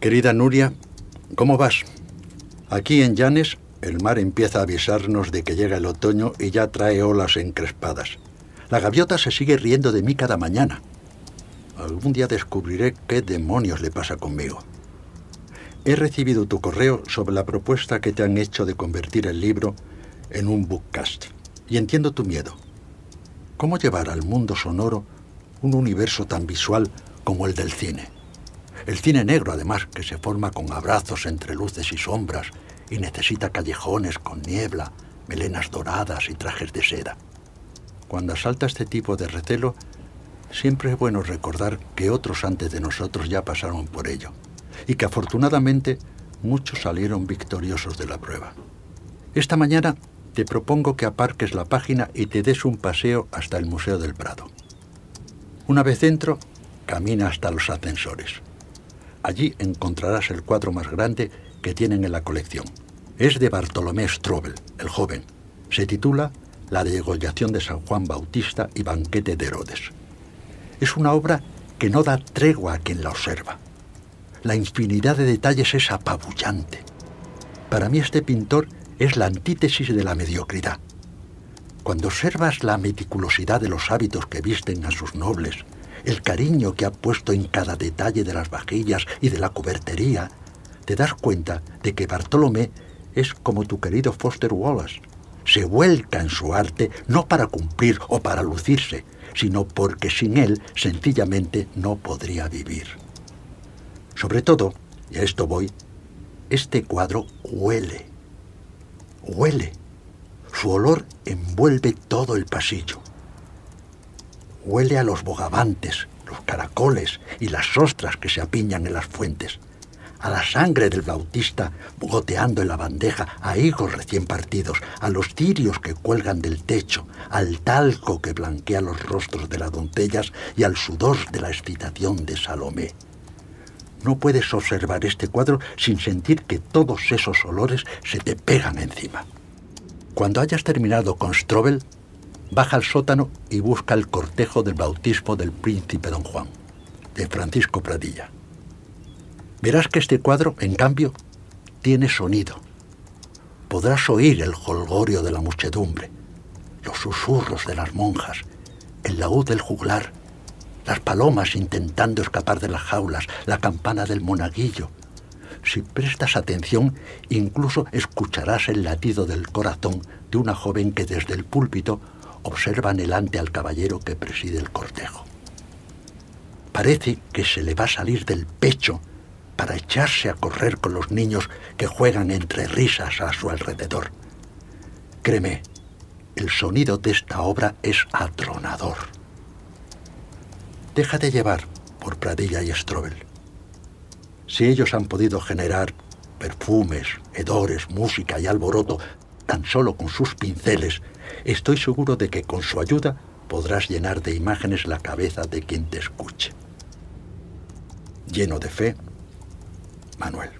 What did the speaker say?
Querida Nuria, ¿cómo vas? Aquí en Llanes el mar empieza a avisarnos de que llega el otoño y ya trae olas encrespadas. La gaviota se sigue riendo de mí cada mañana. Algún día descubriré qué demonios le pasa conmigo. He recibido tu correo sobre la propuesta que te han hecho de convertir el libro en un bookcast. Y entiendo tu miedo. ¿Cómo llevar al mundo sonoro un universo tan visual como el del cine? El cine negro, además, que se forma con abrazos entre luces y sombras y necesita callejones con niebla, melenas doradas y trajes de seda. Cuando asalta este tipo de recelo, siempre es bueno recordar que otros antes de nosotros ya pasaron por ello y que afortunadamente muchos salieron victoriosos de la prueba. Esta mañana te propongo que aparques la página y te des un paseo hasta el Museo del Prado. Una vez dentro, camina hasta los ascensores. Allí encontrarás el cuadro más grande que tienen en la colección. Es de Bartolomé Strobel, el joven. Se titula La degollación de San Juan Bautista y Banquete de Herodes. Es una obra que no da tregua a quien la observa. La infinidad de detalles es apabullante. Para mí este pintor es la antítesis de la mediocridad. Cuando observas la meticulosidad de los hábitos que visten a sus nobles, el cariño que ha puesto en cada detalle de las vajillas y de la cubertería, te das cuenta de que Bartolomé es como tu querido Foster Wallace. Se vuelca en su arte no para cumplir o para lucirse, sino porque sin él sencillamente no podría vivir. Sobre todo, y a esto voy, este cuadro huele. Huele. Su olor envuelve todo el pasillo huele a los bogavantes, los caracoles y las ostras que se apiñan en las fuentes, a la sangre del bautista goteando en la bandeja, a higos recién partidos, a los cirios que cuelgan del techo, al talco que blanquea los rostros de las doncellas y al sudor de la excitación de Salomé. No puedes observar este cuadro sin sentir que todos esos olores se te pegan encima. Cuando hayas terminado con Strobel, baja al sótano y busca el cortejo del bautismo del príncipe don Juan, de Francisco Pradilla. Verás que este cuadro, en cambio, tiene sonido. Podrás oír el jolgorio de la muchedumbre, los susurros de las monjas, el laúd del juglar, las palomas intentando escapar de las jaulas, la campana del monaguillo. Si prestas atención, incluso escucharás el latido del corazón de una joven que desde el púlpito observa anhelante al caballero que preside el cortejo. Parece que se le va a salir del pecho para echarse a correr con los niños que juegan entre risas a su alrededor. Créeme, el sonido de esta obra es atronador. Déjate llevar por Pradilla y Strobel. Si ellos han podido generar perfumes, hedores, música y alboroto tan solo con sus pinceles, estoy seguro de que con su ayuda podrás llenar de imágenes la cabeza de quien te escuche. Lleno de fe, Manuel.